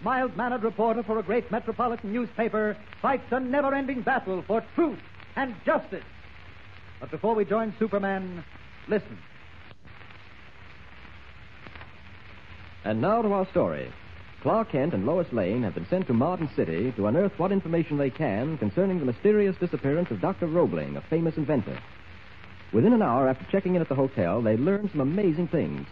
mild-mannered reporter for a great metropolitan newspaper, fights a never-ending battle for truth and justice. But before we join Superman, listen. And now to our story. Clark Kent and Lois Lane have been sent to Martin City to unearth what information they can concerning the mysterious disappearance of Dr. Roebling, a famous inventor. Within an hour after checking in at the hotel, they learned some amazing things.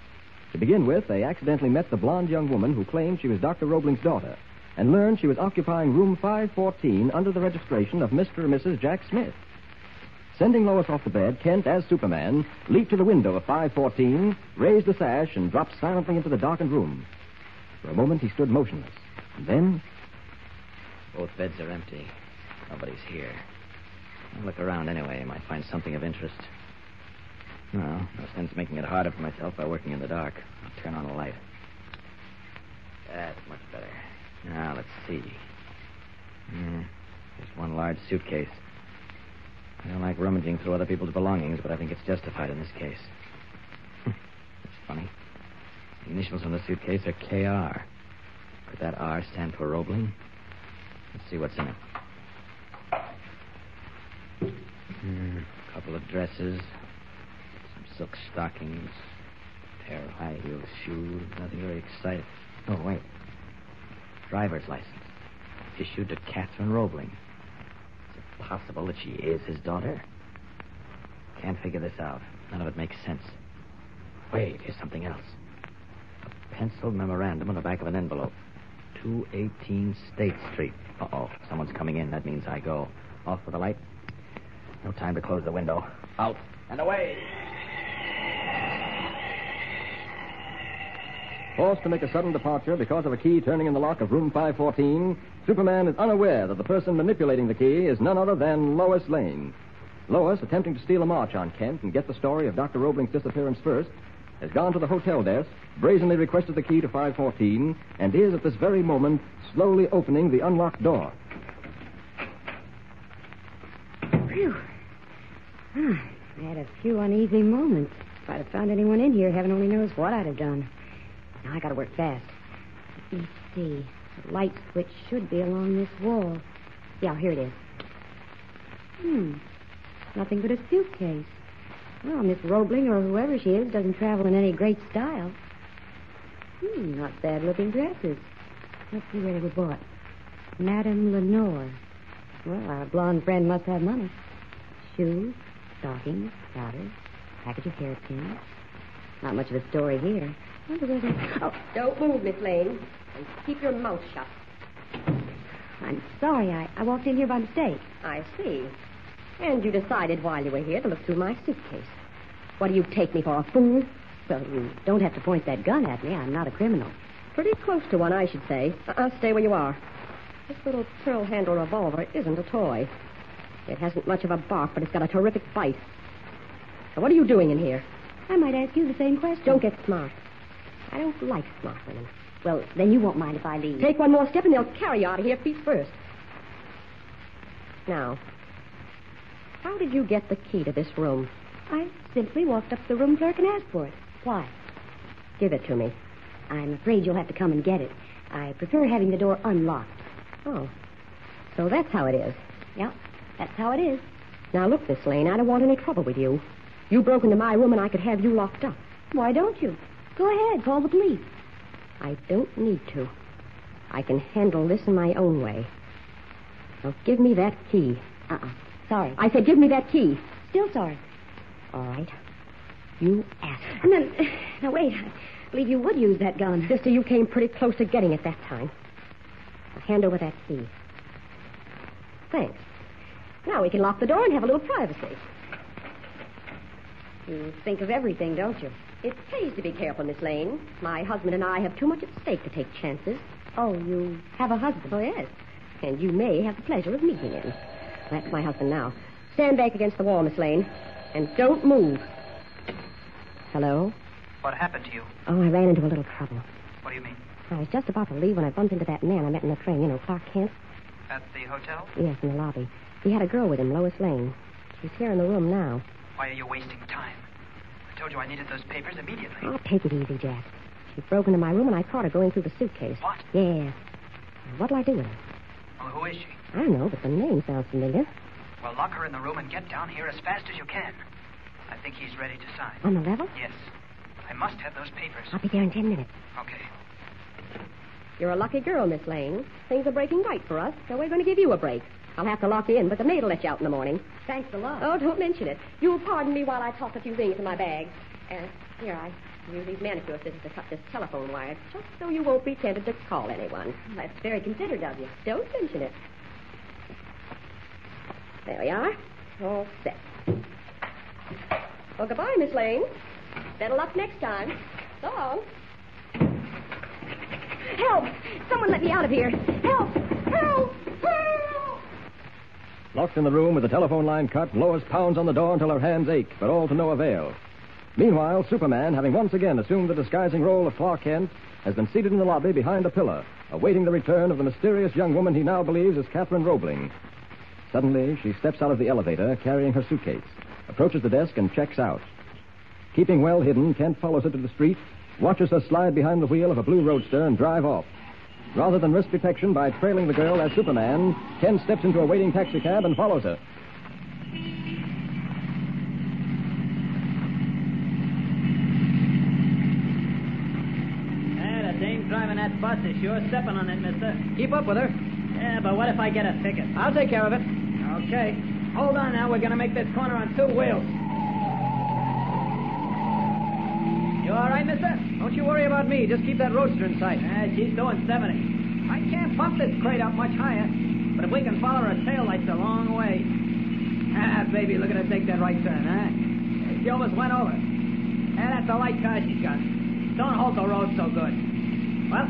To begin with, they accidentally met the blonde young woman who claimed she was Dr. Roebling's daughter and learned she was occupying room 514 under the registration of Mr. and Mrs. Jack Smith. Sending Lois off to bed, Kent, as Superman, leaped to the window of 514, raised the sash, and dropped silently into the darkened room. For a moment, he stood motionless. And then, Both beds are empty. Nobody's here. I'll look around anyway. I might find something of interest. No, no sense making it harder for myself by working in the dark. I'll turn on a light. That's much better. Now, let's see. Hmm. There's one large suitcase. I don't like rummaging through other people's belongings, but I think it's justified in this case. That's funny. The initials on the suitcase are KR. Could that R stand for Roebling? Let's see what's in it. Hmm, a couple of dresses, silk stockings, pair of high heel shoes, nothing very exciting. Oh, wait. Driver's license. Issued to Catherine Roebling. Is it possible that she is his daughter? Can't figure this out. None of it makes sense. Wait, here's something else. A penciled memorandum on the back of an envelope. 218 State Street. Uh-oh. Someone's coming in. That means I go. Off with the light. No time to close the window. Out and away. Forced to make a sudden departure because of a key turning in the lock of room 514, Superman is unaware that the person manipulating the key is none other than Lois Lane. Lois, attempting to steal a march on Kent and get the story of Dr. Roebling's disappearance first, has gone to the hotel desk, brazenly requested the key to 514, and is at this very moment slowly opening the unlocked door. Phew. Ah, I had a few uneasy moments. If I'd have found anyone in here, heaven only knows what I'd have done. Now I gotta work fast. Let me see. The light switch should be along this wall. Yeah, here it is. Hmm. Nothing but a suitcase. Well, Miss Roebling or whoever she is doesn't travel in any great style. Hmm, not bad looking dresses. Let's see where they were bought. Madame Lenore. Well, our blonde friend must have money. Shoes, stockings, powders, package of hairpins. Not much of a story here. Wonder where. Oh, don't move, Miss Lane. And keep your mouth shut. I'm sorry. I, I walked in here by mistake. I see. And you decided while you were here to look through my suitcase. What do you take me for, a fool? Well, you don't have to point that gun at me. I'm not a criminal. Pretty close to one, I should say. Uh-uh, stay where you are. This little pearl handle revolver isn't a toy. It hasn't much of a bark, but it's got a terrific bite. Now, what are you doing in here? I might ask you the same question. Don't get smart. I don't like smart women. Well, then you won't mind if I leave. Take one more step and they'll carry you out of here feet first. Now, how did you get the key to this room? I simply walked up to the room clerk and asked for it. Why? Give it to me. I'm afraid you'll have to come and get it. I prefer having the door unlocked. Oh. So that's how it is. Yeah, that's how it is. Now, look, Miss Lane, I don't want any trouble with you. You broke into my room and I could have you locked up. Why don't you? Go ahead, call the police. I don't need to. I can handle this in my own way. Now give me that key. Uh-uh. Sorry. I said give me that key. Still sorry. All right. You ask. And then, now wait. I believe you would use that gun. Sister, you came pretty close to getting it that time. Now hand over that key. Thanks. Now we can lock the door and have a little privacy. You think of everything, don't you? It pays to be careful, Miss Lane. My husband and I have too much at stake to take chances. Oh, you have a husband? Oh, yes. And you may have the pleasure of meeting him. That's my husband now. Stand back against the wall, Miss Lane. And don't move. Hello? What happened to you? Oh, I ran into a little trouble. What do you mean? I was just about to leave when I bumped into that man I met in the train. You know, Clark Kent? At the hotel? Yes, in the lobby. He had a girl with him, Lois Lane. She's here in the room now. Why are you wasting time? I told you I needed those papers immediately. Oh, take it easy, Jack. She broke into my room and I caught her going through the suitcase. What? Yeah. What'll I do with her? Well, who is she? I know, but the name sounds familiar. Well, lock her in the room and get down here as fast as you can. I think he's ready to sign. On the level? Yes. I must have those papers. I'll be there in ten minutes. Okay. You're a lucky girl, Miss Lane. Things are breaking right for us, so we're going to give you a break. I'll have to lock you in, but the maid'll let you out in the morning. Thanks a lot. Oh, don't mention it. You'll pardon me while I toss a few things in my bag. Uh, here, I use these manicure scissors to cut this telephone wire, just so you won't be tempted to call anyone. That's very considerate of you. Don't mention it. There we are. All set. Well, goodbye, Miss Lane. Better luck next time. So long. Help! Someone let me out of here. Help! Help! Help! Locked in the room with the telephone line cut, Lois pounds on the door until her hands ache, but all to no avail. Meanwhile, Superman, having once again assumed the disguising role of Clark Kent, has been seated in the lobby behind a pillar, awaiting the return of the mysterious young woman he now believes is Catherine Roebling. Suddenly, she steps out of the elevator carrying her suitcase, approaches the desk, and checks out. Keeping well hidden, Kent follows her to the street, watches her slide behind the wheel of a blue roadster, and drive off. Rather than risk detection by trailing the girl as Superman, Kent steps into a waiting taxicab and follows her. Yeah, the dame driving that bus is sure stepping on it, mister. Keep up with her. Yeah, but what if I get a ticket? I'll take care of it. Okay. Hold on now. We're going to make this corner on two wheels. You all right, mister? Don't you worry about me. Just keep that roadster in sight. Yeah, she's doing 70. I can't pump this crate up much higher. But if we can follow her tail lights a long way. Ah, baby, look at her take that right turn, huh? She almost went over. Yeah, that's a light car she's got. Don't hold the road so good. Well,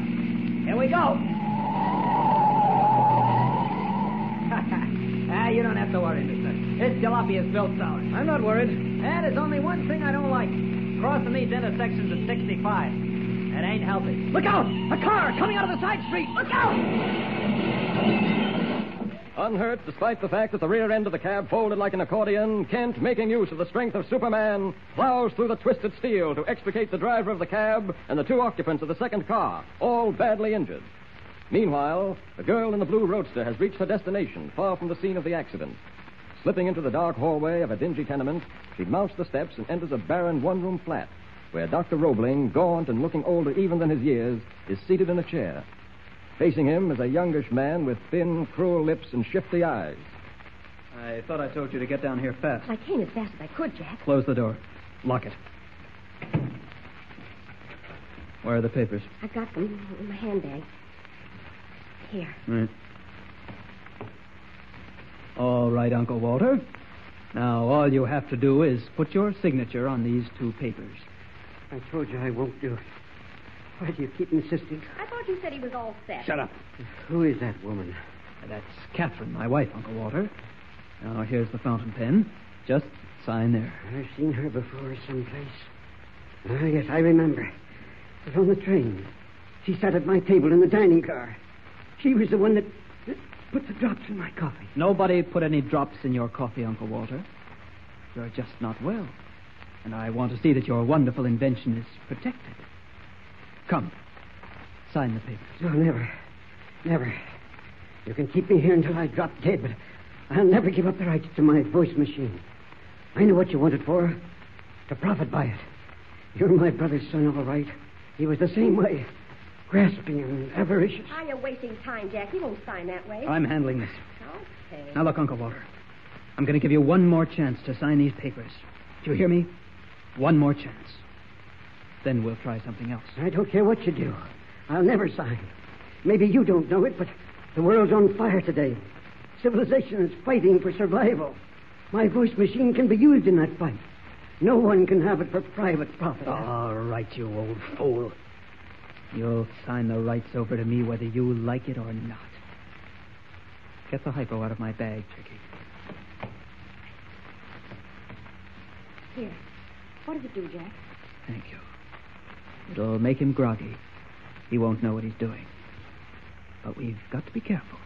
here we go. ah, you don't have to worry, mister. This jalopy is built solid. I'm not worried. And there's only one thing I don't like. Crossing these intersections at 65. That ain't healthy. Look out! A car coming out of the side street! Look out! Unhurt, despite the fact that the rear end of the cab folded like an accordion, Kent, making use of the strength of Superman, plows through the twisted steel to extricate the driver of the cab and the two occupants of the second car, all badly injured. Meanwhile, the girl in the blue roadster has reached her destination, far from the scene of the accident. Slipping into the dark hallway of a dingy tenement, she mounts the steps and enters a barren one room flat, where Dr. Roebling, gaunt and looking older even than his years, is seated in a chair. Facing him is a youngish man with thin, cruel lips and shifty eyes. I thought I told you to get down here fast. I came as fast as I could, Jack. Close the door. Lock it. Where are the papers? I got them in my handbag. Here. Right. All right, Uncle Walter. Now, all you have to do is put your signature on these two papers. I told you I won't do it. Why do you keep insisting? I thought you said he was all set. Shut up. Who is that woman? That's Catherine, my wife, Uncle Walter. Now, here's the fountain pen. Just sign there. I've seen her before someplace. Ah, yes, I remember. It was on the train. She sat at my table in the dining car. She was the one that, that put the drops in my coffee. Nobody put any drops in your coffee, Uncle Walter. You're just not well. And I want to see that your wonderful invention is protected. Come. Sign the papers. No, never. Never. You can keep me here until I drop dead, but I'll never give up the rights to my voice machine. I know what you want it for. To profit by it. You're my brother's son, all right. He was the same way. Grasping and avaricious. Ah, you're wasting time, Jack. He won't sign that way. I'm handling this. Okay. Now, look, Uncle Walter. I'm going to give you one more chance to sign these papers. Do you hear me? One more chance. Then we'll try something else. I don't care what you do. I'll never sign. Maybe you don't know it, but the world's on fire today. Civilization is fighting for survival. My voice machine can be used in that fight. No one can have it for private profit. All right, you old fool. You'll sign the rights over to me whether you like it or not. Get the hypo out of my bag, Tricky. Here. What does it do, Jack? Thank you. It'll make him groggy. He won't know what he's doing. But we've got to be careful.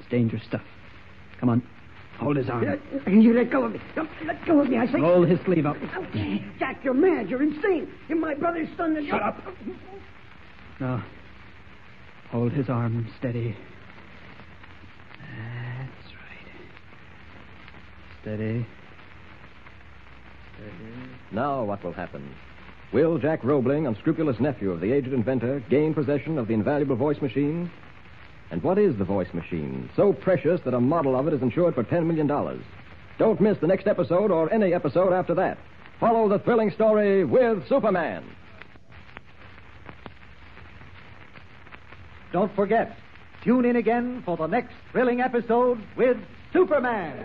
It's dangerous stuff. Come on. Hold his arm. Uh, You let go of me. Don't Let go of me, I say. Roll his sleeve up. Oh, Jack, you're mad. You're insane. You're my brother's son. Shut up. No. Hold his arm steady. That's right. Steady. Steady. Now, what will happen? Will Jack Roebling, unscrupulous nephew of the aged inventor, gain possession of the invaluable voice machine? And what is the voice machine? So precious that a model of it is insured for $10 million. Don't miss the next episode or any episode after that. Follow the thrilling story with Superman. Don't forget, tune in again for the next thrilling episode with Superman.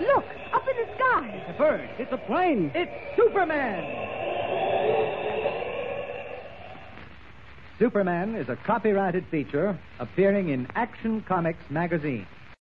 Look, up in the sky. It's a bird. It's a plane. It's Superman. Superman is a copyrighted feature appearing in Action Comics magazine.